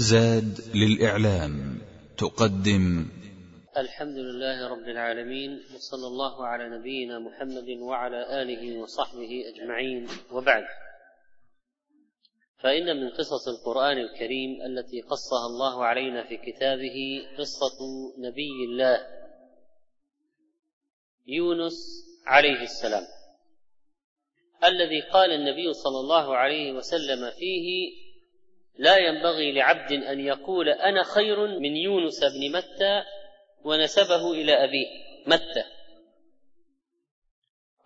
زاد للإعلام تقدم. الحمد لله رب العالمين وصلى الله على نبينا محمد وعلى آله وصحبه أجمعين وبعد. فإن من قصص القرآن الكريم التي قصها الله علينا في كتابه قصة نبي الله يونس عليه السلام الذي قال النبي صلى الله عليه وسلم فيه لا ينبغي لعبد أن يقول أنا خير من يونس بن متى ونسبه إلى أبيه. متى؟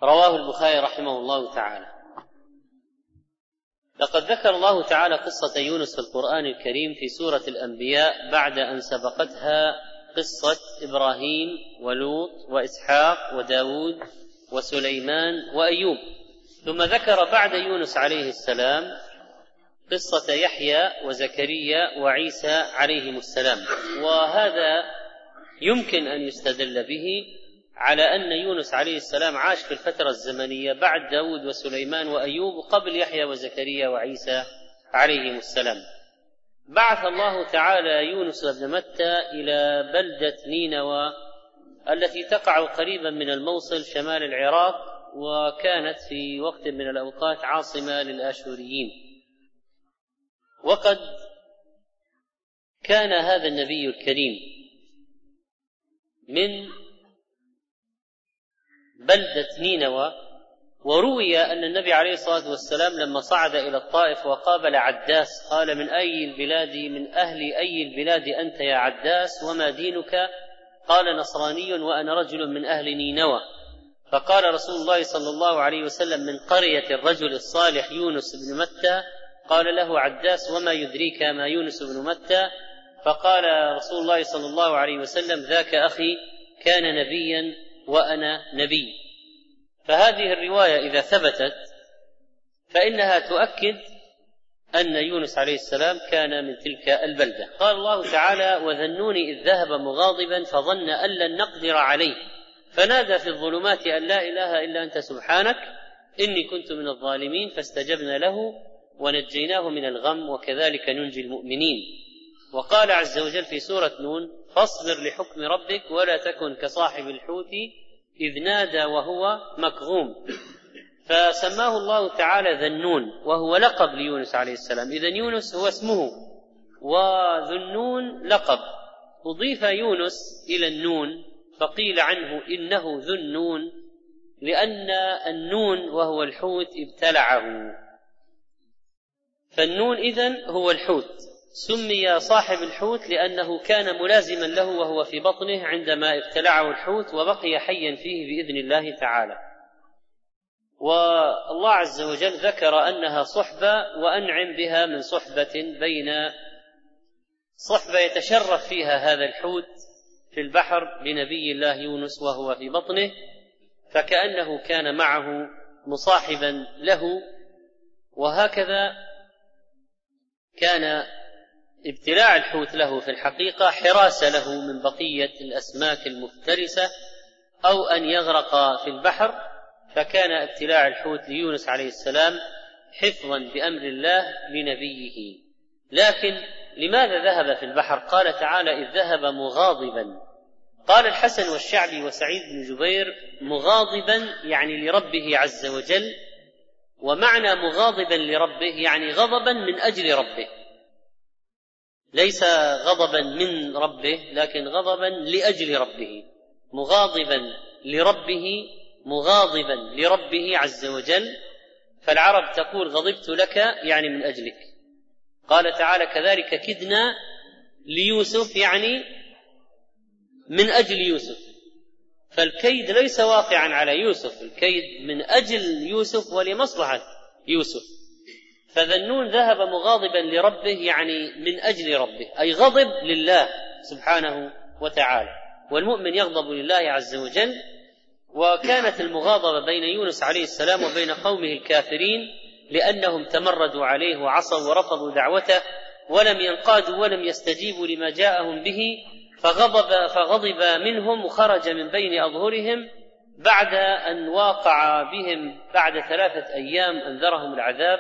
رواه البخاري رحمه الله تعالى. لقد ذكر الله تعالى قصة يونس في القرآن الكريم في سورة الأنبياء بعد أن سبقتها قصة إبراهيم ولوط وإسحاق وداود وسليمان وأيوب. ثم ذكر بعد يونس عليه السلام قصة يحيى وزكريا وعيسى عليهم السلام. وهذا يمكن أن يستدل به على أن يونس عليه السلام عاش في الفترة الزمنية بعد داود وسليمان وأيوب قبل يحيى وزكريا وعيسى عليهم السلام. بعث الله تعالى يونس بن متى إلى بلدة نينوى التي تقع قريبا من الموصل شمال العراق وكانت في وقت من الأوقات عاصمة للآشوريين. وقد كان هذا النبي الكريم من بلدة نينوى وروي أن النبي عليه الصلاة والسلام لما صعد إلى الطائف وقابل عداس قال من أي البلاد من أهل أي البلاد أنت يا عداس؟ وما دينك؟ قال نصراني وأنا رجل من أهل نينوى. فقال رسول الله صلى الله عليه وسلم من قرية الرجل الصالح يونس بن متى قال له عداس وما يدريك ما يونس بن متى؟ فقال رسول الله صلى الله عليه وسلم ذاك أخي كان نبيا وأنا نبي. فهذه الرواية إذا ثبتت فإنها تؤكد أن يونس عليه السلام كان من تلك البلدة. قال الله تعالى وذنون إذ ذهب مغاضبا فظن أن لن نقدر عليه. فنادى في الظلمات أن لا إله إلا أنت سبحانك إني كنت من الظالمين فاستجبنا له ونجيناه من الغم وكذلك ننجي المؤمنين. وقال عز وجل في سورة نون فاصبر لحكم ربك ولا تكن كصاحب الحوت إذ نادى وهو مكظوم. فسماه الله تعالى ذنون وهو لقب ليونس عليه السلام. إذا يونس هو اسمه وذنون لقب. أضيف يونس إلى النون فقيل عنه إنه ذو النون لأن النون وهو الحوت ابتلعه. فالنون إذن هو الحوت. سمي صاحب الحوت لأنه كان ملازما له وهو في بطنه عندما ابتلعه الحوت وبقي حيا فيه بإذن الله تعالى. والله عز وجل ذكر أنها صحبة وأنعم بها من صحبة بين صحبة يتشرف فيها هذا الحوت في البحر بنبي الله يونس وهو في بطنه فكأنه كان معه مصاحبا له وهكذا كان ابتلاع الحوت له في الحقيقة حراسة له من بقية الأسماك المفترسة أو أن يغرق في البحر فكان ابتلاع الحوت ليونس عليه السلام حفظا بأمر الله لنبيه. لكن لماذا ذهب في البحر؟ قال تعالى إذ ذهب مغاضبا. قال الحسن والشعبي وسعيد بن جبير مغاضبا يعني لربه عز وجل ومعنى مغاضبا لربه يعني غضبا من أجل ربه. ليس غضبا من ربه لكن غضبا لأجل ربه. مغاضبا لربه مغاضبا لربه عز وجل. فالعرب تقول غضبت لك يعني من أجلك. قال تعالى كذلك كدنا ليوسف يعني من أجل يوسف. فالكيد ليس واقعا على يوسف الكيد من أجل يوسف ولمصلحة يوسف. فذنون ذهب مغاضبا لربه يعني من أجل ربه أي غضب لله سبحانه وتعالى. والمؤمن يغضب لله عز وجل. وكانت المغاضبة بين يونس عليه السلام وبين قومه الكافرين لأنهم تمردوا عليه وعصوا ورفضوا دعوته ولم ينقادوا ولم يستجيبوا لما جاءهم به. فغضب فغضب منهم وخرج من بين أظهرهم بعد أن واقع بهم بعد ثلاثة أيام أنذرهم العذاب.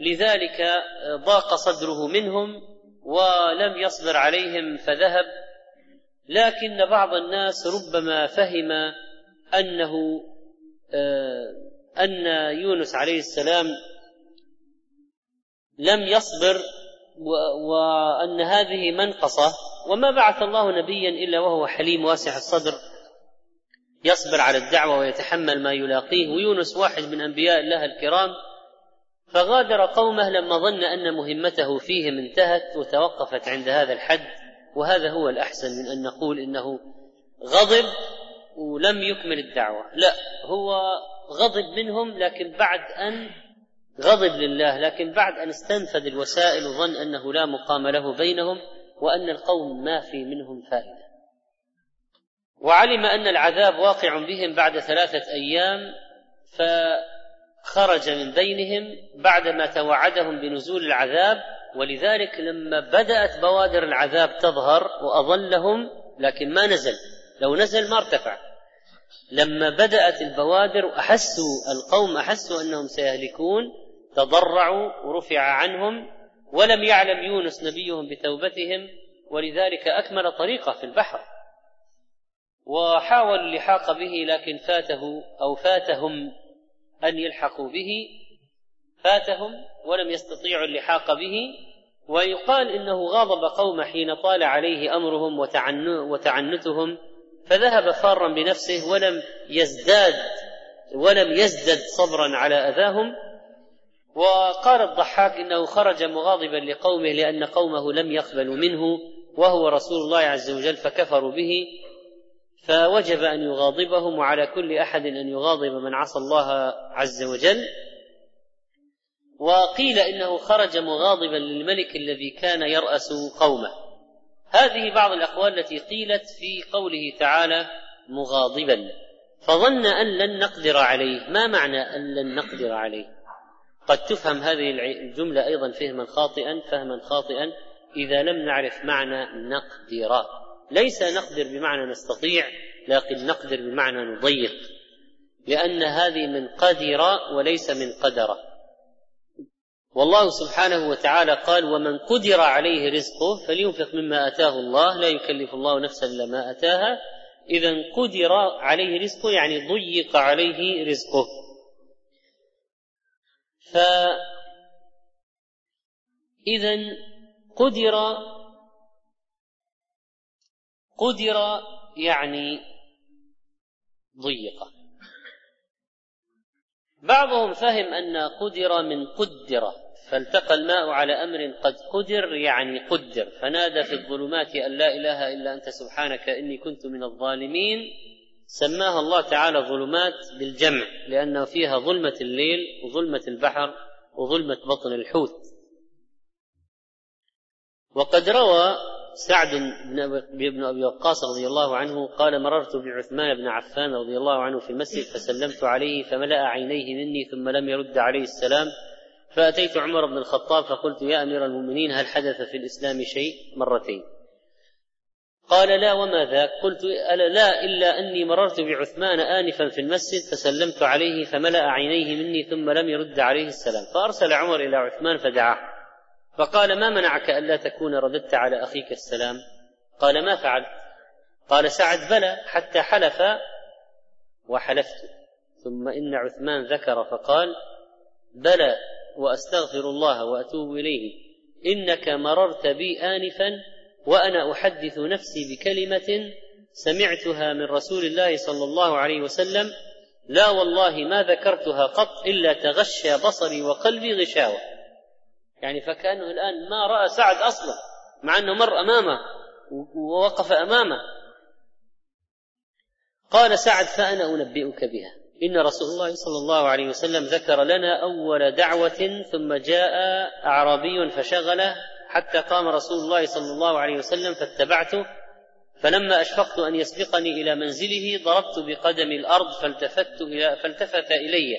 لذلك ضاق صدره منهم ولم يصبر عليهم فذهب. لكن بعض الناس ربما فهم أنه آه، أن يونس عليه السلام لم يصبر وان هذه منقصة وما بعث الله نبيا إلا وهو حليم واسع الصدر يصبر على الدعوة ويتحمل ما يلاقيه ويونس واحد من أنبياء الله الكرام فغادر قومه لما ظن أن مهمته فيهم انتهت وتوقفت عند هذا الحد وهذا هو الأحسن من أن نقول إنه غضب ولم يكمل الدعوة لا هو غضب منهم لكن بعد أن غضب لله لكن بعد أن استنفذ الوسائل وظن أنه لا مقام له بينهم وأن القوم ما في منهم فائدة. وعلم أن العذاب واقع بهم بعد ثلاثة أيام فخرج من بينهم بعدما توعدهم بنزول العذاب ولذلك لما بدأت بوادر العذاب تظهر وأظلهم لكن ما نزل. لو نزل ما ارتفع. لما بدأت البوادر أحسوا القوم أحسوا أنهم سيهلكون تضرعوا ورفع عنهم ولم يعلم يونس نبيهم بتوبتهم ولذلك أكمل طريقه في البحر. وحاولوا اللحاق به لكن فاته أو فاتهم أن يلحقوا به. فاتهم ولم يستطيعوا اللحاق به ويقال إنه غاضب قوم حين طال عليه أمرهم وتعنتهم فذهب فارا بنفسه ولم يزداد ولم يزدد صبرا على أذاهم. وقال الضحاك إنه خرج مغاضبا لقومه لأن قومه لم يقبلوا منه وهو رسول الله عز وجل فكفروا به فوجب أن يغاضبهم وعلى كل أحد أن يغاضب من عصى الله عز وجل. وقيل إنه خرج مغاضبا للملك الذي كان يرأس قومه. هذه بعض الأقوال التي قيلت في قوله تعالى مغاضبا فظن أن لن نقدر عليه. ما معنى أن لن نقدر عليه؟ قد تفهم هذه الجملة أيضا فهما خاطئا فهما خاطئا إذا لم نعرف معنى نقدر. ليس نقدر بمعنى نستطيع لكن نقدر بمعنى نضيق لأن هذه من قدر وليس من قدر. والله سبحانه وتعالى قال ومن قدر عليه رزقه فلينفق مما آتاه الله لا يكلف الله نفسا إلا ما آتاها. اذا قدر عليه رزقه يعني ضيق عليه رزقه. ف إذا قدر قدر يعني ضيق. بعضهم فهم أن قدر من قدر فالتقى الماء على أمر قد قدر يعني قدر فنادى في الظلمات أن لا إله إلا أنت سبحانك إني كنت من الظالمين. سماها الله تعالى ظلمات بالجمع لأنه فيها ظلمة الليل وظلمة البحر وظلمة بطن الحوت. وقد روى سعد بن أبي وقاص رضي الله عنه قال مررت بعثمان بن عفان رضي الله عنه في المسجد فسلمت عليه فملأ عينيه مني ثم لم يرد عليه السلام. فأتيت عمر بن الخطاب فقلت يا أمير المؤمنين هل حدث في الإسلام شيء؟ مرتين. قال لا وما ذاك قلت ألا لا إلا أني مررت بعثمان آنفا في المسجد فسلمت عليه فملأ عينيه مني ثم لم يرد عليه السلام. فأرسل عمر إلى عثمان فدعاه. فقال ما منعك ألا تكون رددت على أخيك السلام؟ قال ما فعلت؟ قال سعد بلى حتى حلف وحلفت. ثم إن عثمان ذكر فقال بلى وأستغفر الله وأتوب إليه. إنك مررت بي آنفا وأنا أحدث نفسي بكلمة سمعتها من رسول الله صلى الله عليه وسلم لا والله ما ذكرتها قط إلا تغشى بصري وقلبي غشاوة. يعني فكأنه الآن ما رأى سعد أصلا مع أنه مر أمامه ووقف أمامه. قال سعد فأنا أنبئك بها. إن رسول الله صلى الله عليه وسلم ذكر لنا أول دعوة ثم جاء أعرابي فشغله حتى قام رسول الله صلى الله عليه وسلم فاتبعته فلما أشفقت أن يسبقني إلى منزله ضربت بقدم الأرض فالتفت إلى فالتفت إلي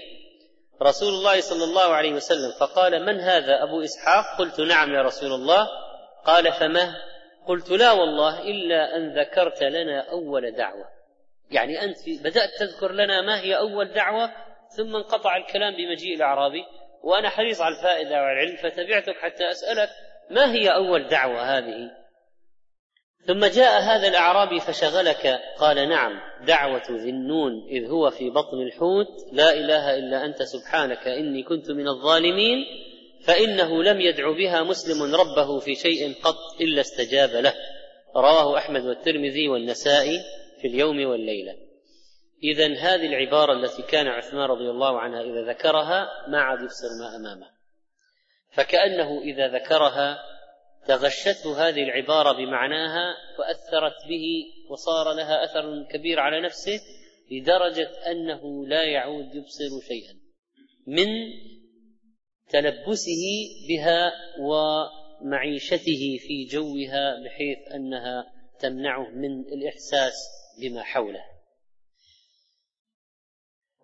رسول الله صلى الله عليه وسلم. فقال من هذا أبو إسحاق؟ قلت نعم يا رسول الله. قال فما؟ قلت لا والله إلا أن ذكرت لنا أول دعوة. يعني أنت بدأت تذكر لنا ما هي أول دعوة ثم انقطع الكلام بمجيء الأعرابي وأنا حريص على الفائدة والعلم فتبعتك حتى أسألك ما هي أول دعوة هذه؟ ثم جاء هذا الأعرابي فشغلك قال نعم دعوة ذي النون إذ هو في بطن الحوت لا إله إلا أنت سبحانك إني كنت من الظالمين فإنه لم يدع بها مسلم ربه في شيء قط إلا استجاب له. رواه أحمد والترمذي والنسائي في اليوم والليلة. إذا هذه العبارة التي كان عثمان رضي الله عنها إذا ذكرها ما عاد يبصر ما أمامه. فكأنه إذا ذكرها تغشته هذه العبارة بمعناها وأثرت به وصار لها أثر كبير على نفسه لدرجة أنه لا يعود يبصر شيئا من تلبسه بها ومعيشته في جوها بحيث أنها تمنعه من الإحساس بما حوله.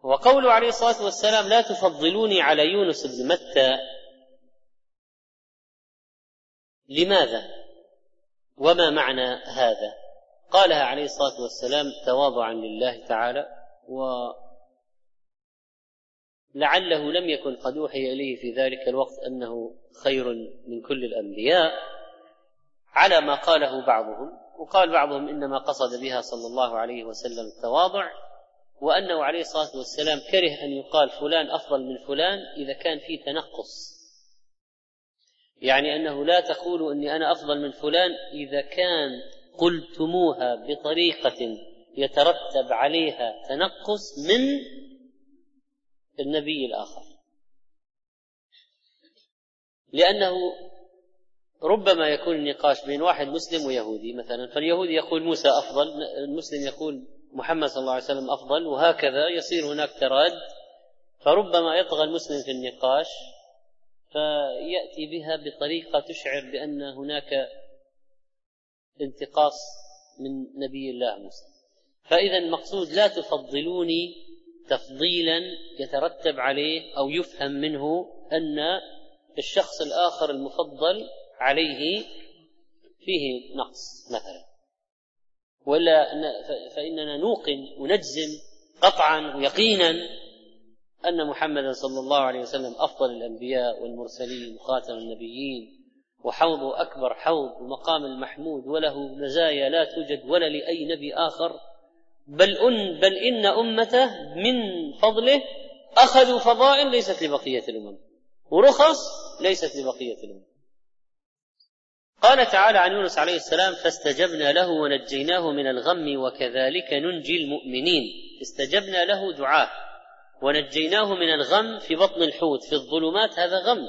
وقوله عليه الصلاة والسلام لا تفضلوني على يونس بن متى لماذا؟ وما معنى هذا؟ قالها عليه الصلاة والسلام تواضعا لله تعالى ولعله لم يكن قد أوحي إليه في ذلك الوقت أنه خير من كل الأنبياء على ما قاله بعضهم وقال بعضهم إنما قصد بها صلى الله عليه وسلم التواضع وأنه عليه الصلاة والسلام كره أن يقال فلان أفضل من فلان إذا كان في تنقص. يعني أنه لا تقولوا إني أنا أفضل من فلان إذا كان قلتموها بطريقة يترتب عليها تنقص من النبي الآخر. لأنه ربما يكون النقاش بين واحد مسلم ويهودي مثلا فاليهودي يقول موسى أفضل المسلم يقول محمد صلى الله عليه وسلم أفضل وهكذا يصير هناك تراد فربما يطغى المسلم في النقاش فيأتي بها بطريقة تشعر بأن هناك انتقاص من نبي الله موسى. فإذا المقصود لا تفضلوني تفضيلا يترتب عليه أو يفهم منه أن الشخص الآخر المفضل عليه فيه نقص مثلا. ولا فإننا نوقن ونجزم قطعا ويقينا أن محمدا صلى الله عليه وسلم أفضل الأنبياء والمرسلين وخاتم النبيين وحوضه أكبر حوض ومقام المحمود وله مزايا لا توجد ولا لأي نبي آخر. بل أن بل إن أمته من فضله أخذوا فضائل ليست لبقية الأمم ورخص ليست لبقية الأمم. قال تعالى عن يونس عليه السلام فاستجبنا له ونجيناه من الغم وكذلك ننجي المؤمنين. استجبنا له دعاء. ونجيناه من الغم في بطن الحوت في الظلمات هذا غم.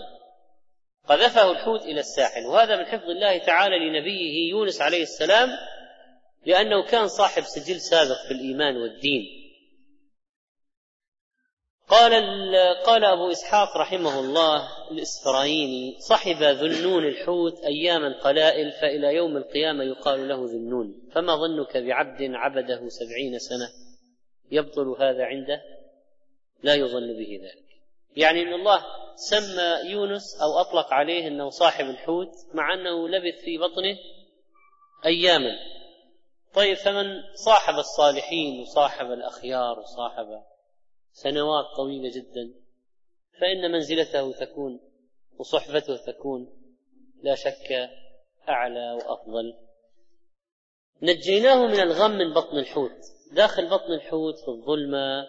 قذفه الحوت إلى الساحل وهذا من حفظ الله تعالى لنبيه يونس عليه السلام لأنه كان صاحب سجل سابق في الإيمان والدين. قال قال أبو إسحاق رحمه الله الاسفرايني صحب ذنون الحوت اياما قلائل فإلى يوم القيامة يقال له ذنون. فما ظنك بعبد عبده سبعين سنة؟ يبطل هذا عنده؟ لا يظن به ذلك. يعني إن الله سمى يونس أو أطلق عليه إنه صاحب الحوت مع أنه لبث في بطنه أياما. طيب فمن صاحب الصالحين وصاحب الأخيار وصاحب سنوات طويلة جدا فإن منزلته تكون وصحبته تكون لا شك أعلى وأفضل. نجيناه من الغم من بطن الحوت. داخل بطن الحوت في الظلمة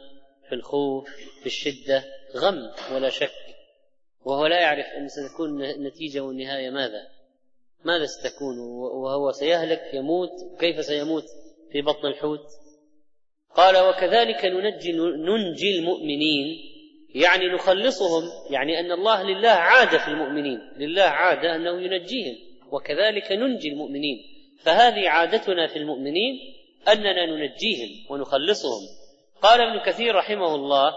في الخوف في الشدة غم ولا شك. وهو لا يعرف أن ستكون النتيجة والنهاية ماذا. ماذا ستكون؟ وهو سيهلك يموت. كيف سيموت في بطن الحوت؟ قال وكذلك ننجي ننجي المؤمنين. يعني نخلصهم. يعني أن الله لله عاده في المؤمنين. لله عاده أنه ينجيهم. وكذلك ننجي المؤمنين. فهذه عادتنا في المؤمنين أننا ننجيهم ونخلصهم. قال ابن كثير رحمه الله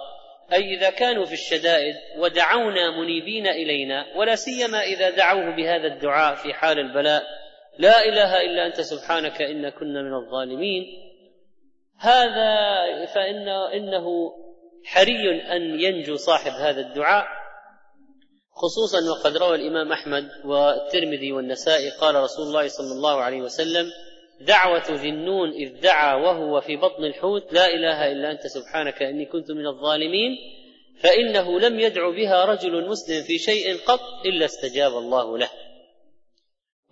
أي إذا كانوا في الشدائد ودعونا منيبين إلينا ولا سيما إذا دعوه بهذا الدعاء في حال البلاء لا إله إلا أنت سبحانك إنا كنا من الظالمين. هذا فان إنه حري أن ينجو صاحب هذا الدعاء خصوصا وقد روى الإمام أحمد والترمذي والنسائي قال رسول الله صلى الله عليه وسلم دعوة ذي النون إذ دعا وهو في بطن الحوت لا إله إلا أنت سبحانك إني كنت من الظالمين فإنه لم يدع بها رجل مسلم في شيء قط إلا استجاب الله له.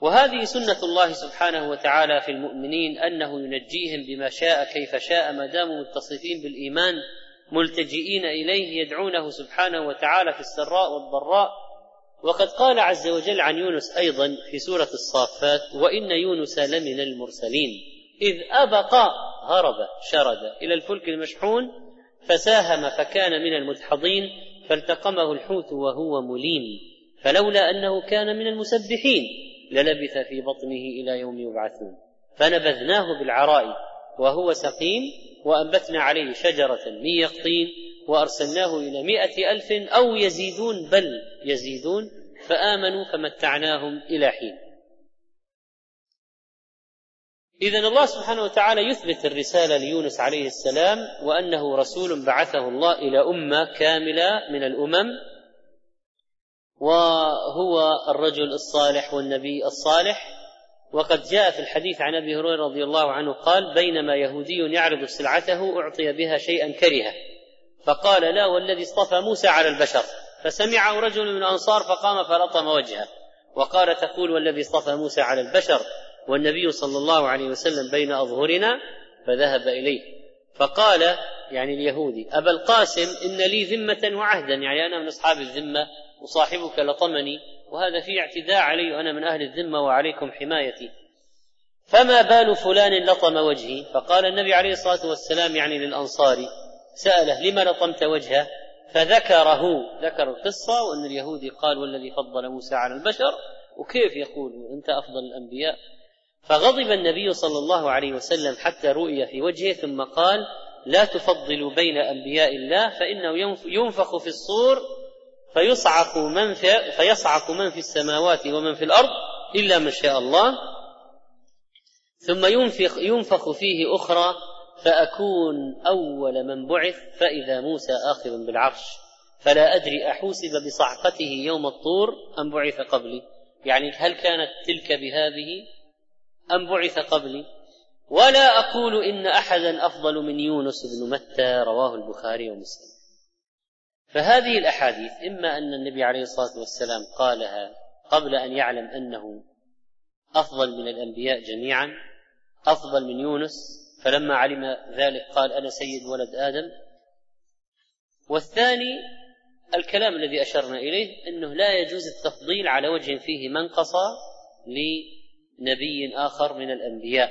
وهذه سنة الله سبحانه وتعالى في المؤمنين أنه ينجيهم بما شاء كيف شاء ما داموا متصفين بالإيمان ملتجئين إليه يدعونه سبحانه وتعالى في السراء والضراء وقد قال عز وجل عن يونس أيضا في سورة الصافات وإن يونس لمن المرسلين إذ أبق هرب شرد إلى الفلك المشحون فساهم فكان من المدحضين فالتقمه الحوت وهو مليم فلولا أنه كان من المسبحين للبث في بطنه إلى يوم يبعثون. فنبذناه بالعراء وهو سقيم وأنبتنا عليه شجرة من يقطين وأرسلناه إلى مائة ألف أو يزيدون بل يزيدون فآمنوا فمتعناهم إلى حين. إذا الله سبحانه وتعالى يثبت الرسالة ليونس عليه السلام وأنه رسول بعثه الله إلى أمة كاملة من الأمم وهو الرجل الصالح والنبي الصالح. وقد جاء في الحديث عن أبي هريرة رضي الله عنه قال بينما يهودي يعرض سلعته أعطي بها شيئا كرهه. فقال لا والذي اصطفى موسى على البشر. فسمعه رجل من الأنصار فقام فلطم وجهه. وقال تقول والذي اصطفى موسى على البشر والنبي صلى الله عليه وسلم بين أظهرنا؟ فذهب إليه. فقال يعني اليهودي أبا القاسم إن لي ذمة وعهدا يعني أنا من أصحاب الذمة وصاحبك لطمني وهذا فيه اعتداء علي وأنا من أهل الذمة وعليكم حمايتي. فما بال فلان لطم وجهي؟ فقال النبي عليه الصلاة والسلام يعني للأنصار سأله لما لطمت وجهه؟ فذكره ذكر القصة وأن اليهودي قال والذي فضل موسى على البشر وكيف يقول أنت أفضل الأنبياء؟ فغضب النبي صلى الله عليه وسلم حتى رؤي في وجهه ثم قال لا تفضلوا بين أنبياء الله فإنه ينفخ في الصور فيصعق من في فيصعق من في السماوات ومن في الأرض إلا من شاء الله. ثم ينفخ ينفخ فيه أخرى فأكون أول من بعث فإذا موسى اخذ بالعرش. فلا أدري أحوسب بصعقته يوم الطور أم بعث قبلي. يعني هل كانت تلك بهذه أم بعث قبلي؟ ولا أقول إن أحدا أفضل من يونس بن متى رواه البخاري ومسلم. فهذه الأحاديث إما أن النبي عليه الصلاة والسلام قالها قبل أن يعلم أنه أفضل من الأنبياء جميعا أفضل من يونس فلما علم ذلك قال أنا سيد ولد آدم. والثاني الكلام الذي أشرنا إليه إنه لا يجوز التفضيل على وجه فيه منقصه لنبي آخر من الأنبياء.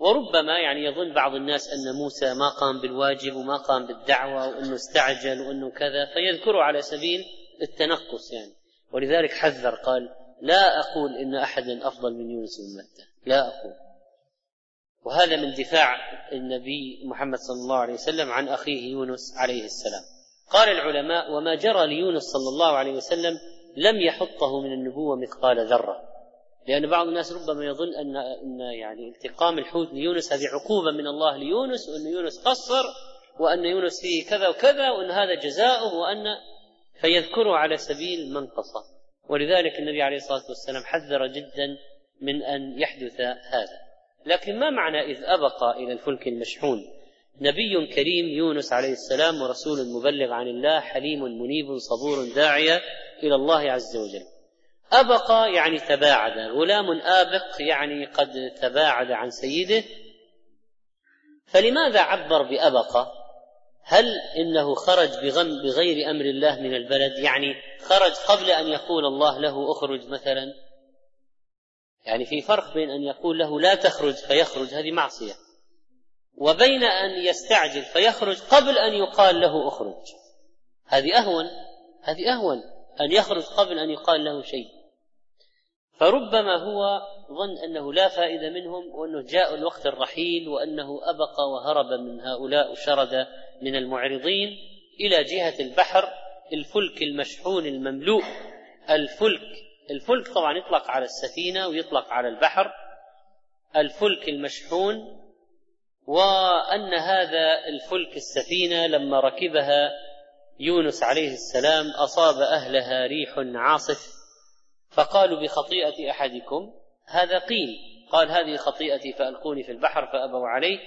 وربما يعني يظن بعض الناس أن موسى ما قام بالواجب وما قام بالدعوة وأنه استعجل وأنه كذا فيذكره على سبيل التنقص يعني. ولذلك حذر قال لا أقول إن أحدا أفضل من يونس بن متى. لا أقول. وهذا من دفاع النبي محمد صلى الله عليه وسلم عن أخيه يونس عليه السلام. قال العلماء وما جرى ليونس صلى الله عليه وسلم لم يحطه من النبوة مثقال ذرة. لأن بعض الناس ربما يظن أن أن يعني التقام الحوت ليونس هذه عقوبة من الله ليونس وأن يونس قصر وأن يونس فيه كذا وكذا وأن هذا جزاؤه وأن فيذكره على سبيل منقصة ولذلك النبي عليه الصلاة والسلام حذر جدا من أن يحدث هذا. لكن ما معنى إذ أبق إلى الفلك المشحون؟ نبي كريم يونس عليه السلام ورسول مبلغ عن الله حليم منيب صبور داعية إلى الله عز وجل. أبق يعني تباعد غلام آبق يعني قد تباعد عن سيده. فلماذا عبر بأبق هل إنه خرج بغم بغير أمر الله من البلد؟ يعني خرج قبل أن يقول الله له أخرج مثلا؟ يعني في فرق بين أن يقول له لا تخرج فيخرج هذه معصية. وبين أن يستعجل فيخرج قبل أن يقال له أخرج. هذه أهون هذه أهون أن يخرج قبل أن يقال له شيء. فربما هو ظن أنه لا فائدة منهم وأنه جاء الوقت الرحيل وأنه أبق وهرب من هؤلاء وشرد من المعرضين إلى جهة البحر الفلك المشحون المملوء الفلك الفلك طبعا يطلق على السفينة ويطلق على البحر. الفلك المشحون وأن هذا الفلك السفينة لما ركبها يونس عليه السلام أصاب أهلها ريح عاصف فقالوا بخطيئة أحدكم. هذا قيل قال هذه خطيئتي فألقوني في البحر فأبوا عليه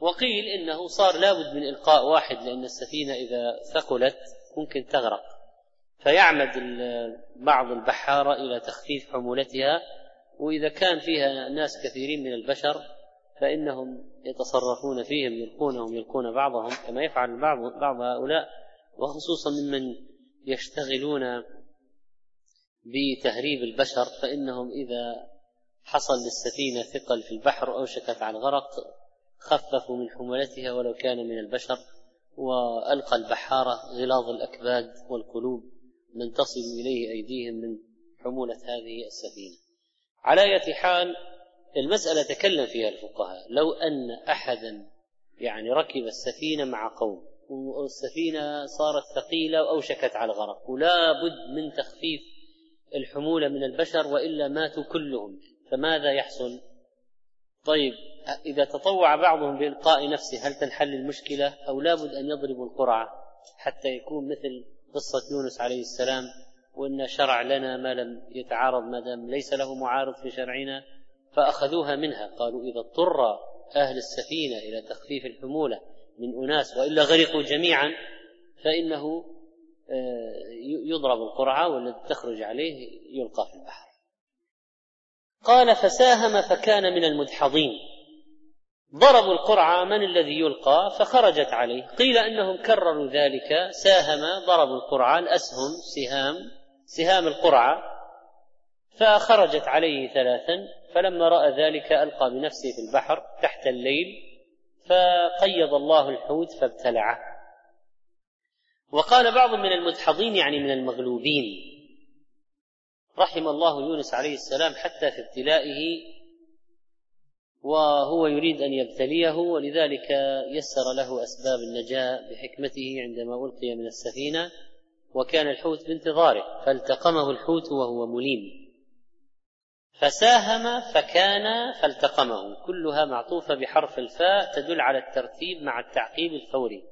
وقيل إنه صار لابد من إلقاء واحد لأن السفينة إذا ثقلت ممكن تغرق. فيعمد بعض البحارة إلى تخفيف حمولتها وإذا كان فيها ناس كثيرين من البشر فإنهم يتصرفون فيهم يلقونهم يلقون بعضهم كما يفعل بعض بعض هؤلاء وخصوصا ممن يشتغلون بتهريب البشر فإنهم إذا حصل للسفينة ثقل في البحر اوشكت على الغرق خففوا من حمولتها ولو كان من البشر وألقى البحارة غلاظ الأكباد والقلوب. من تصل إليه أيديهم من حمولة هذه السفينة. على اية حال المسألة تكلم فيها الفقهاء. لو أن أحدا يعني ركب السفينة مع قوم والسفينة صارت ثقيلة وأوشكت على الغرق ولا بد من تخفيف الحمولة من البشر وإلا ماتوا كلهم فماذا يحصل؟ طيب إذا تطوع بعضهم بإلقاء نفسه هل تنحل المشكلة أو لابد أن يضربوا القرعة حتى يكون مثل قصة يونس عليه السلام وإن شرع لنا ما لم يتعارض ما دام ليس له معارض في شرعنا فأخذوها منها. قالوا إذا اضطر أهل السفينة إلى تخفيف الحمولة من أناس وإلا غرقوا جميعا فإنه آه، يضرب القرعة والذي تخرج عليه يلقى في البحر. قال فساهم فكان من المدحضين. ضربوا القرعة من الذي يلقى؟ فخرجت عليه. قيل أنهم كرروا ذلك ساهم ضربوا القرعة الأسهم سهام سهام القرعة فخرجت عليه ثلاثا فلما رأى ذلك ألقى بنفسه في البحر تحت الليل فقيض الله الحوت فابتلعه. وقال بعض من المدحضين يعني من المغلوبين رحم الله يونس عليه السلام حتى في ابتلائه وهو يريد أن يبتليه ولذلك يسر له أسباب النجاة بحكمته عندما ألقي من السفينة وكان الحوت بانتظاره فالتقمه الحوت وهو مليم. فساهم فكان فالتقمه. كلها معطوفة بحرف الفاء تدل على الترتيب مع التعقيب الفوري.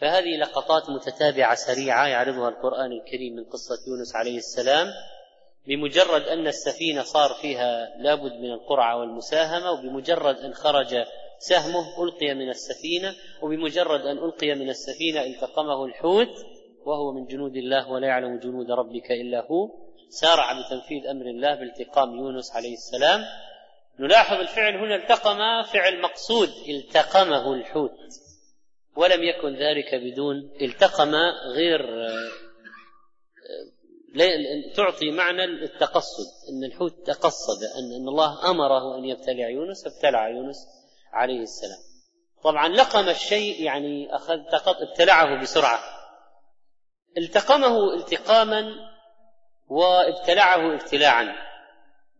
فهذه لقطات متتابعة سريعة يعرضها القرآن الكريم من قصة يونس عليه السلام. بمجرد أن السفينة صار فيها لابد من القرعة والمساهمة وبمجرد أن خرج سهمه ألقي من السفينة وبمجرد أن ألقي من السفينة التقمه الحوت وهو من جنود الله ولا يعلم جنود ربك إلا هو. سارع بتنفيذ أمر الله بالتقام يونس عليه السلام. نلاحظ الفعل هنا التقم فعل مقصود التقمه الحوت. ولم يكن ذلك بدون التقم غير تعطي معنى التقصد إن الحوت تقصد إن الله أمره أن يبتلع يونس فابتلع يونس عليه السلام. طبعا لقم الشيء يعني أخذ ابتلعه بسرعة. التقمه التقاما وابتلعه ابتلاعا.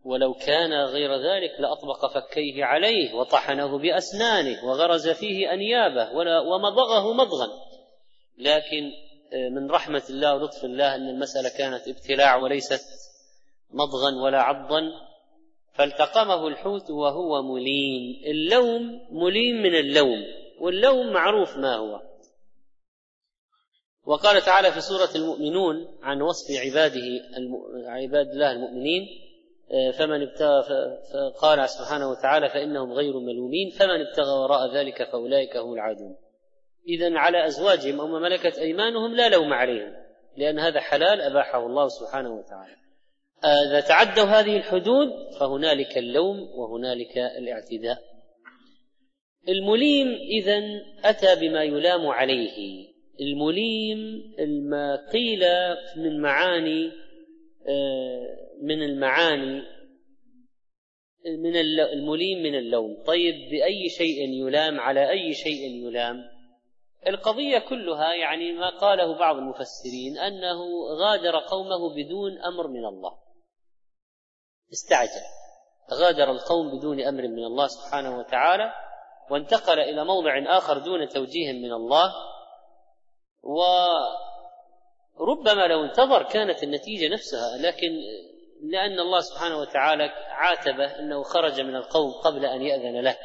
ولو كان غير ذلك لأطبق فكيه عليه وطحنه بأسنانه وغرز فيه أنيابه ومضغه مضغا. لكن من رحمة الله ولطف الله أن المسألة كانت ابتلاع وليست مضغا ولا عضا فالتقمه الحوت وهو مليم. اللوم مليم من اللوم واللوم معروف ما هو. وقال تعالى في سورة المؤمنون عن وصف عباده عباد الله المؤمنين فمن ابتغى فقال سبحانه وتعالى فإنهم غير ملومين فمن ابتغى وراء ذلك فأولئك هم العادون. إذا على أزواجهم أو ما ملكت أيمانهم لا لوم عليهم لأن هذا حلال أباحه الله سبحانه وتعالى. إذا تعدوا هذه الحدود فهنالك اللوم وهنالك الاعتداء. المليم إذا أتى بما يلام عليه. المليم ما قيل من معاني من المعاني من المليم من اللوم. طيب بأي شيء يلام؟ على أي شيء يلام؟ القضية كلها يعني ما قاله بعض المفسرين أنه غادر قومه بدون أمر من الله. استعجل. غادر القوم بدون أمر من الله سبحانه وتعالى وانتقل إلى موضع آخر دون توجيه من الله. وربما لو انتظر كانت النتيجة نفسها لكن لأن الله سبحانه وتعالى عاتبه أنه خرج من القوم قبل أن يأذن له.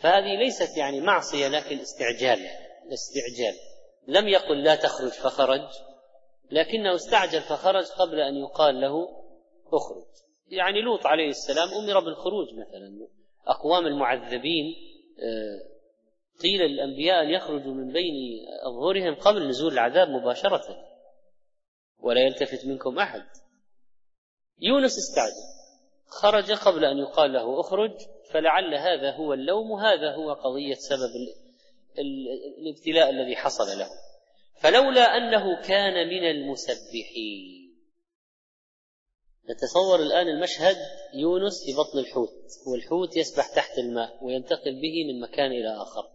فهذه ليست يعني معصية لكن استعجال الاستعجال. لم يقل لا تخرج فخرج لكنه استعجل فخرج قبل أن يقال له اخرج. يعني لوط عليه السلام أمر بالخروج مثلا. أقوام المعذبين آه، قيل للأنبياء أن يخرجوا من بين أظهرهم قبل نزول العذاب مباشرة. ولا يلتفت منكم أحد. يونس استعجل. خرج قبل أن يقال له أخرج فلعل هذا هو اللوم هذا هو قضية سبب الابتلاء الذي حصل له. فلولا أنه كان من المسبحين. نتصور الآن المشهد يونس في بطن الحوت والحوت يسبح تحت الماء وينتقل به من مكان إلى آخر.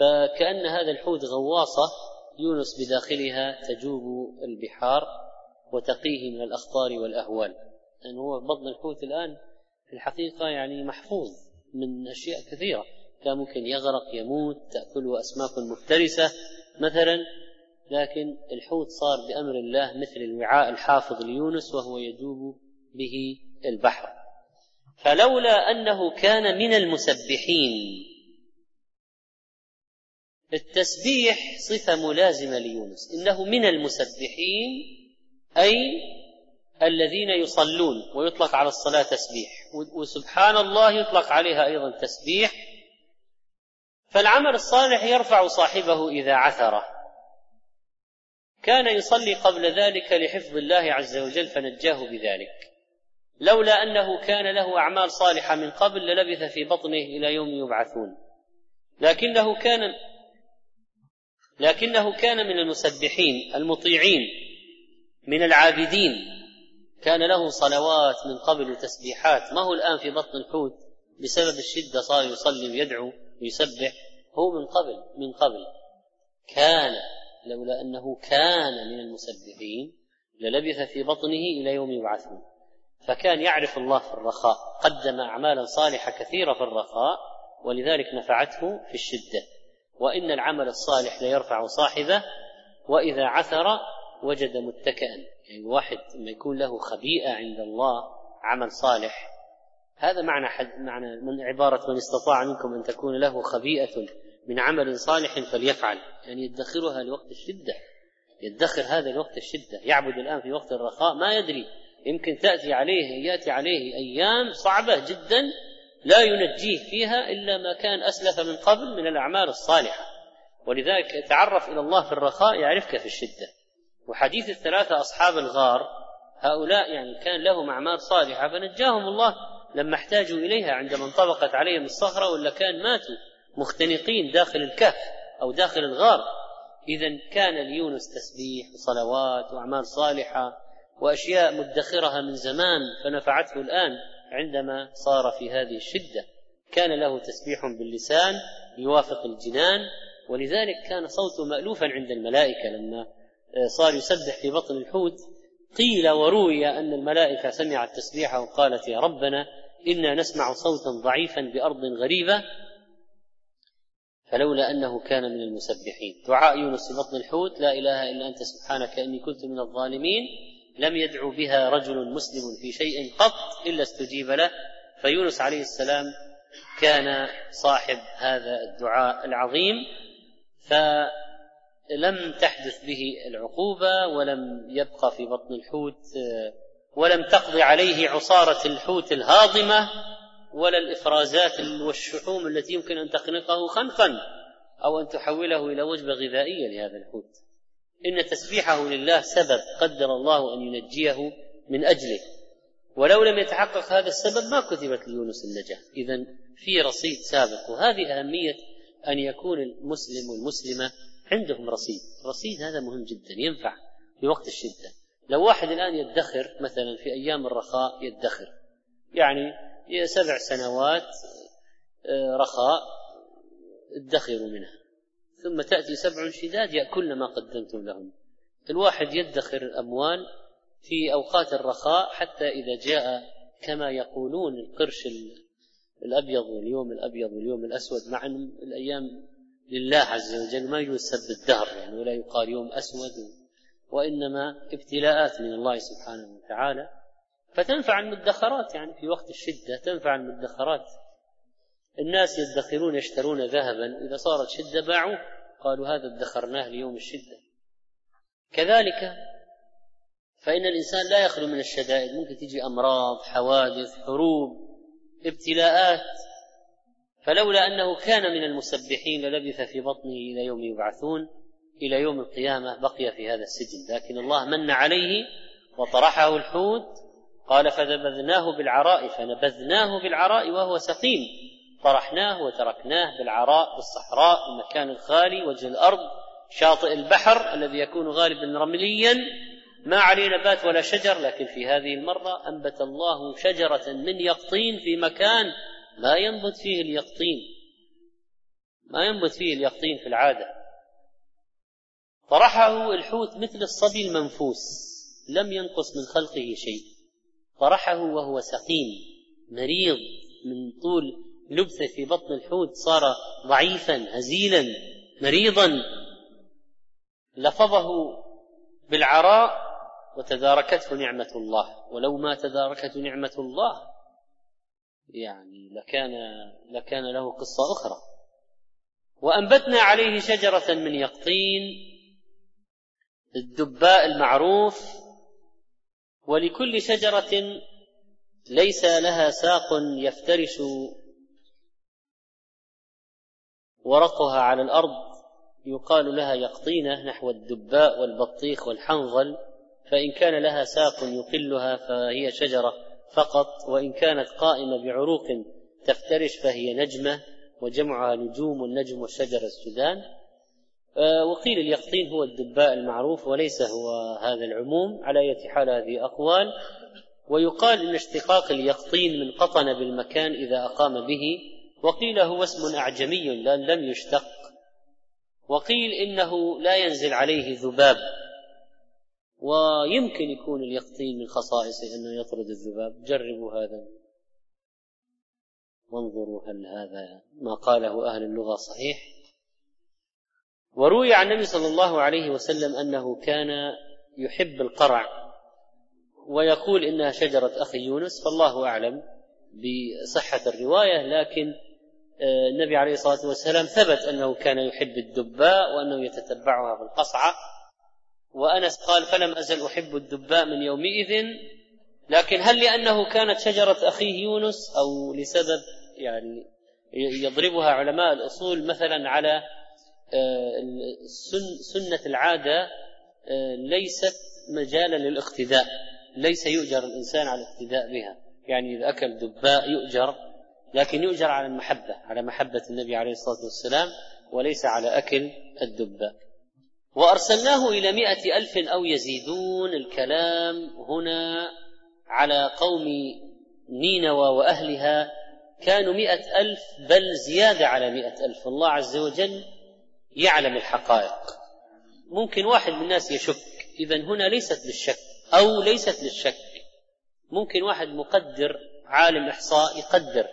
فكأن هذا الحوت غواصة يونس بداخلها تجوب البحار وتقيه من الأخطار والأهوال. لأنه هو بطن الحوت الآن في الحقيقة يعني محفوظ من أشياء كثيرة. كان ممكن يغرق يموت تأكله أسماك مفترسة مثلا لكن الحوت صار بأمر الله مثل الوعاء الحافظ ليونس وهو يجوب به البحر. فلولا أنه كان من المسبحين. التسبيح صفة ملازمة ليونس. إنه من المسبحين أي الذين يصلون ويطلق على الصلاة تسبيح وسبحان الله يطلق عليها أيضا تسبيح. فالعمل الصالح يرفع صاحبه إذا عثره. كان يصلي قبل ذلك لحفظ الله عز وجل فنجاه بذلك. لولا أنه كان له أعمال صالحة من قبل للبث في بطنه إلى يوم يبعثون. لكنه كان لكنه كان من المسبحين المطيعين من العابدين. كان له صلوات من قبل وتسبيحات ما هو الآن في بطن الحوت؟ بسبب الشدة صار يصلي ويدعو ويسبح. هو من قبل من قبل. كان لولا أنه كان من المسبحين للبث في بطنه إلى يوم يبعثون. فكان يعرف الله في الرخاء قدم أعمالا صالحة كثيرة في الرخاء ولذلك نفعته في الشدة. وإن العمل الصالح ليرفع صاحبه وإذا عثر وجد متكئا. يعني واحد لما يكون له خبيئة عند الله عمل صالح هذا معنى حد معنى من عبارة من استطاع منكم أن تكون له خبيئة من عمل صالح فليفعل. يعني يدخرها لوقت الشدة. يدخر هذا لوقت الشدة. يعبد الآن في وقت الرخاء ما يدري. يمكن تأتي عليه يأتي عليه أيام صعبة جدا لا ينجيه فيها إلا ما كان أسلف من قبل من الأعمال الصالحة. ولذلك تعرف إلى الله في الرخاء يعرفك في الشدة. وحديث الثلاثة أصحاب الغار هؤلاء يعني كان لهم أعمال صالحة فنجاهم الله لما احتاجوا إليها عندما انطبقت عليهم الصخرة ولا كان ماتوا مختنقين داخل الكهف أو داخل الغار. إذا كان ليونس تسبيح وصلوات وأعمال صالحة وأشياء مدخرها من زمان فنفعته الآن عندما صار في هذه الشدة. كان له تسبيح باللسان يوافق الجنان ولذلك كان صوته مألوفا عند الملائكة لما صار يسبح في بطن الحوت. قيل وروي أن الملائكة سمعت تسبيحه وقالت يا ربنا إنا نسمع صوتا ضعيفا بأرض غريبة فلولا أنه كان من المسبحين. دعاء يونس في بطن الحوت لا إله إلا أنت سبحانك إني كنت من الظالمين. لم يدعو بها رجل مسلم في شيء قط إلا استجيب له. فيونس عليه السلام كان صاحب هذا الدعاء العظيم. فلم تحدث به العقوبة ولم يبقى في بطن الحوت ولم تقضي عليه عصارة الحوت الهاضمة ولا الإفرازات والشحوم التي يمكن أن تخنقه خنقا أو أن تحوله إلى وجبة غذائية لهذا الحوت. إن تسبيحه لله سبب قدر الله أن ينجيه من أجله. ولو لم يتحقق هذا السبب ما كتبت ليونس النجاة. اذا في رصيد سابق. وهذه أهمية أن يكون المسلم والمسلمة عندهم رصيد. رصيد هذا مهم جدا ينفع في وقت الشدة. لو واحد الآن يدخر مثلا في أيام الرخاء يدخر. يعني سبع سنوات آه، رخاء ادخروا منها. ثم تأتي سبع شداد يأكلن ما قدمتم لهم. الواحد يدخر الأموال في أوقات الرخاء حتى إذا جاء كما يقولون القرش الأبيض واليوم الأبيض واليوم الأسود. مع الأيام لله عز وجل ما يجوز سب الدهر يعني ولا يقال يوم أسود وإنما ابتلاءات من الله سبحانه وتعالى. فتنفع المدخرات يعني في وقت الشدة تنفع المدخرات. الناس يدخرون يشترون ذهبا إذا صارت شدة باعوه قالوا هذا ادخرناه ليوم الشدة. كذلك فإن الإنسان لا يخلو من الشدائد ممكن تجي أمراض حوادث حروب ابتلاءات. فلولا أنه كان من المسبحين للبث في بطنه إلى يوم يبعثون إلى يوم القيامة بقي في هذا السجن. لكن الله من عليه وطرحه الحوت قال فنبذناه بالعراء فنبذناه بالعراء وهو سقيم. طرحناه وتركناه بالعراء بالصحراء المكان الخالي وجه الأرض شاطئ البحر الذي يكون غالبا رمليا. ما عليه نبات ولا شجر لكن في هذه المرة أنبت الله شجرة من يقطين في مكان لا ينبت فيه اليقطين. ما ينبت فيه اليقطين في العادة. طرحه الحوت مثل الصبي المنفوس لم ينقص من خلقه شيء. طرحه وهو سقيم مريض من طول لبثه في بطن الحوت صار ضعيفا هزيلا مريضا. لفظه بالعراء وتداركته نعمة الله. ولو ما تداركته نعمة الله يعني لكان لكان له قصة أخرى. وأنبتنا عليه شجرة من يقطين الدباء المعروف ولكل شجرة ليس لها ساق يفترش ورقها على الأرض. يقال لها يقطينة نحو الدباء والبطيخ والحنظل فإن كان لها ساق يقلها فهي شجرة. فقط وإن كانت قائمة بعروق تفترش فهي نجمة وجمعها نجوم والنجم والشجر السودان. آه، وقيل اليقطين هو الدباء المعروف وليس هو هذا العموم على أية حال هذه أقوال. ويقال إن اشتقاق اليقطين من قطن بالمكان إذا أقام به. وقيل هو اسم أعجمي لم يشتق. وقيل إنه لا ينزل عليه ذباب. ويمكن يكون اليقطين من خصائصه أنه يطرد الذباب. جربوا هذا. وانظروا هل هذا ما قاله أهل اللغة صحيح. وروي عن النبي صلى الله عليه وسلم أنه كان يحب القرع ويقول إنها شجرة أخي يونس فالله أعلم بصحة الرواية لكن آه، النبي عليه الصلاة والسلام ثبت أنه كان يحب الدباء وأنه يتتبعها في القصعة. وأنس قال فلم أزل أحب الدباء من يومئذ لكن هل لأنه كانت شجرة أخيه يونس أو لسبب يعني يضربها علماء الأصول مثلا على آه، سنة العادة آه، ليست مجالا للاقتداء ليس يؤجر الإنسان على الاقتداء بها. يعني إذا أكل دباء يؤجر لكن يؤجر على المحبة على محبة النبي عليه الصلاة والسلام وليس على أكل الدباء. وأرسلناه إلى مائة ألف أو يزيدون الكلام هنا على قوم نينوى وأهلها كانوا مئة ألف بل زيادة على مئة ألف. الله عز وجل يعلم الحقائق. ممكن واحد من الناس يشك. إذا هنا ليست للشك أو ليست للشك. ممكن واحد مقدر عالم إحصاء يقدر.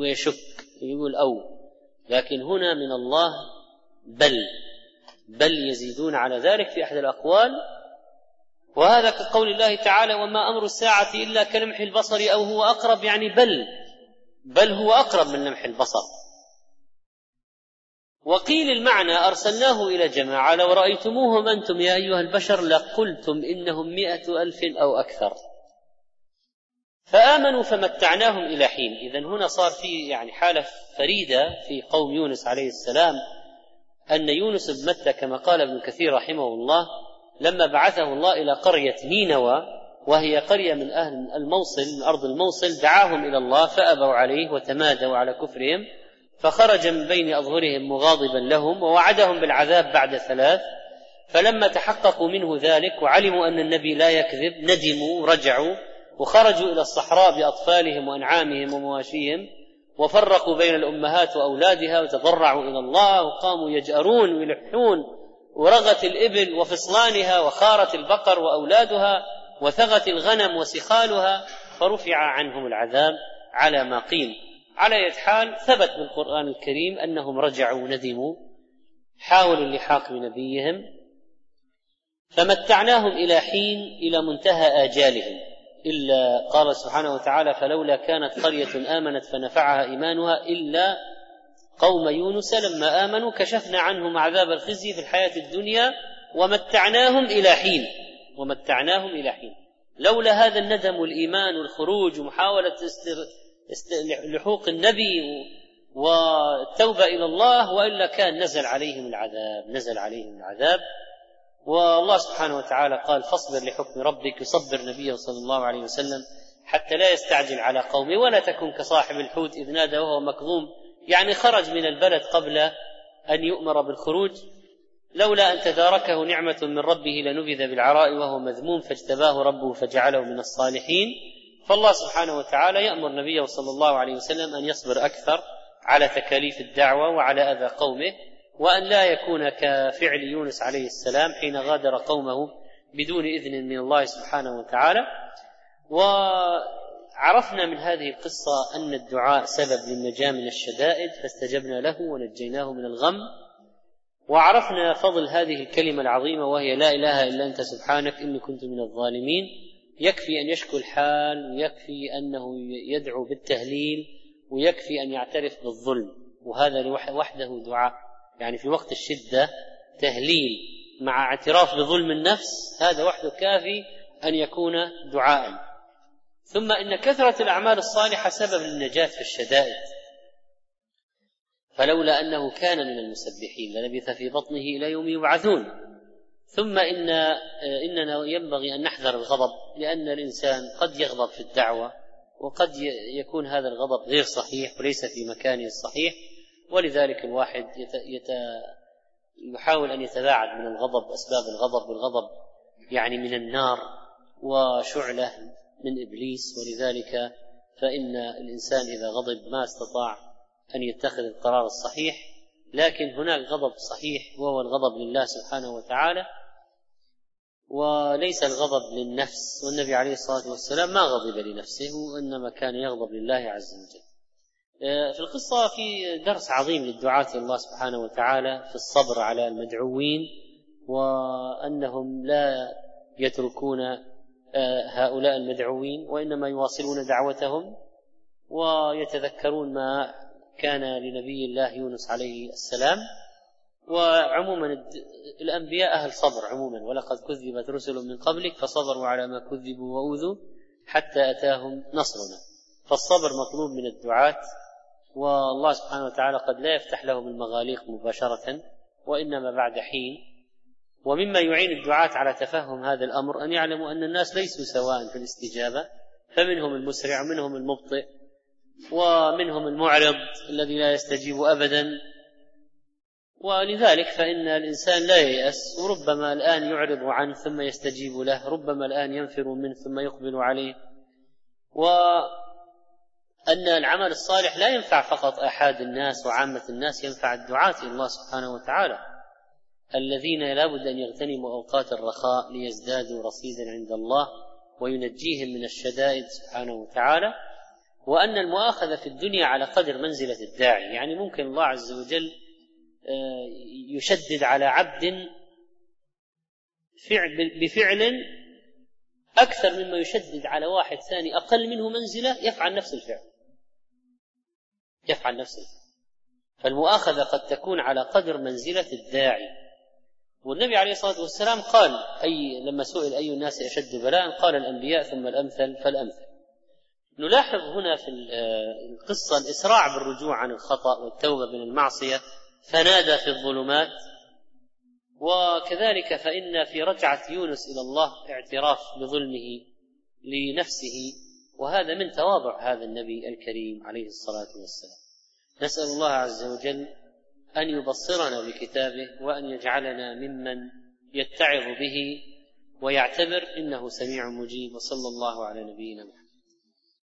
ويشك يقول أو. لكن هنا من الله بل. بل يزيدون على ذلك في أحد الأقوال. وهذا كقول الله تعالى وما أمر الساعة إلا كلمح البصر أو هو أقرب. يعني بل بل هو أقرب من لمح البصر. وقيل المعنى أرسلناه إلى جماعة لو رأيتموهم أنتم يا أيها البشر لقلتم إنهم مئة ألف أو أكثر. فآمنوا فمتعناهم إلى حين. إذا هنا صار في يعني حالة فريدة في قوم يونس عليه السلام. أن يونس بن متى كما قال ابن كثير رحمه الله لما بعثه الله إلى قرية نينوى وهي قرية من أهل الموصل من أرض الموصل دعاهم إلى الله فأبوا عليه وتمادوا على كفرهم فخرج من بين أظهرهم مغاضبا لهم ووعدهم بالعذاب بعد ثلاث فلما تحققوا منه ذلك وعلموا أن النبي لا يكذب ندموا رجعوا وخرجوا إلى الصحراء بأطفالهم وأنعامهم ومواشيهم وفرقوا بين الأمهات وأولادها وتضرعوا إلى الله وقاموا يجأرون ويلحون ورغت الإبل وفصلانها وخارت البقر وأولادها وثغت الغنم وسخالها فرفع عنهم العذاب على ما قيل. على يد حال ثبت بالقرآن الكريم أنهم رجعوا ندموا حاولوا اللحاق بنبيهم فمتعناهم إلى حين إلى منتهى آجالهم. إلا قال سبحانه وتعالى فلولا كانت قرية آمنت فنفعها إيمانها إلا قوم يونس لما آمنوا كشفنا عنهم عذاب الخزي في الحياة الدنيا ومتعناهم إلى حين ومتعناهم إلى حين. لولا هذا الندم والإيمان والخروج ومحاولة استر... است... لحوق النبي والتوبة إلى الله وإلا كان نزل عليهم العذاب نزل عليهم العذاب. والله سبحانه وتعالى قال فاصبر لحكم ربك يصبر نبيه صلى الله عليه وسلم حتى لا يستعجل على قومه ولا تكن كصاحب الحوت إذ نادى وهو مكظوم. يعني خرج من البلد قبل أن يؤمر بالخروج لولا أن تداركه نعمة من ربه لنبذ بالعراء وهو مذموم فاجتباه ربه فجعله من الصالحين. فالله سبحانه وتعالى يأمر نبيه صلى الله عليه وسلم أن يصبر أكثر على تكاليف الدعوة وعلى أذى قومه. وأن لا يكون كفعل يونس عليه السلام حين غادر قومه بدون إذن من الله سبحانه وتعالى. وعرفنا من هذه القصة أن الدعاء سبب للنجاة من الشدائد فاستجبنا له ونجيناه من الغم. وعرفنا فضل هذه الكلمة العظيمة وهي لا إله إلا أنت سبحانك إني كنت من الظالمين. يكفي أن يشكو الحال ويكفي أنه يدعو بالتهليل ويكفي أن يعترف بالظلم وهذا وحده دعاء. يعني في وقت الشدة تهليل مع اعتراف بظلم النفس هذا وحده كافي أن يكون دعاء ثم إن كثرة الأعمال الصالحة سبب للنجاة في الشدائد. فلولا أنه كان من المسبحين للبث في بطنه إلى يوم يبعثون. ثم إن إننا ينبغي أن نحذر الغضب لأن الإنسان قد يغضب في الدعوة وقد يكون هذا الغضب غير صحيح وليس في مكانه الصحيح. ولذلك الواحد يت... يت... يحاول أن يتباعد من الغضب أسباب الغضب والغضب يعني من النار وشعلة من إبليس. ولذلك فإن الإنسان إذا غضب ما استطاع أن يتخذ القرار الصحيح لكن هناك غضب صحيح وهو الغضب لله سبحانه وتعالى وليس الغضب للنفس. والنبي عليه الصلاة والسلام ما غضب لنفسه وإنما كان يغضب لله عز وجل. في القصة في درس عظيم للدعاة الله سبحانه وتعالى في الصبر على المدعوين وأنهم لا يتركون آه، هؤلاء المدعوين وإنما يواصلون دعوتهم ويتذكرون ما كان لنبي الله يونس عليه السلام. وعموما الأنبياء أهل صبر عموما ولقد كذبت رسل من قبلك فصبروا على ما كذبوا وأوذوا حتى أتاهم نصرنا. فالصبر مطلوب من الدعاة والله سبحانه وتعالى قد لا يفتح لهم المغاليق مباشرة وإنما بعد حين. ومما يعين الدعاة على تفهم هذا الأمر أن يعلموا أن الناس ليسوا سواء في الاستجابة فمنهم المسرع ومنهم المبطئ ومنهم المعرض الذي لا يستجيب ابدا. ولذلك فإن الإنسان لا ييأس وربما الآن يعرض عنه ثم يستجيب له ربما الآن ينفر منه ثم يقبل عليه. وأن العمل الصالح لا ينفع فقط آحاد الناس وعامة الناس ينفع الدعاة إلى الله سبحانه وتعالى. الذين لا بد أن يغتنموا أوقات الرخاء ليزدادوا رصيدا عند الله وينجيهم من الشدائد سبحانه وتعالى. وأن المؤاخذة في الدنيا على قدر منزلة الداعي. يعني ممكن الله عز وجل آه، يشدد على عبد فعل بفعل أكثر مما يشدد على واحد ثاني أقل منه منزلة يفعل نفس الفعل. يفعل نفس الفعل فالمؤاخذة قد تكون على قدر منزلة الداعي. والنبي عليه الصلاة والسلام قال أي لما سئل أي الناس أشد بلاء قال الأنبياء ثم الأمثل فالأمثل. نلاحظ هنا في القصة الإسراع بالرجوع عن الخطأ والتوبة من المعصية. فنادى في الظلمات. وكذلك فإن في رجعة يونس إلى الله اعتراف بظلمه لنفسه. وهذا من تواضع هذا النبي الكريم عليه الصلاة والسلام. نسأل الله عز وجل أن يبصرنا بكتابه وأن يجعلنا ممن يتعظ به ويعتبر إنه سميع مجيب وصلى الله على نبينا محمد.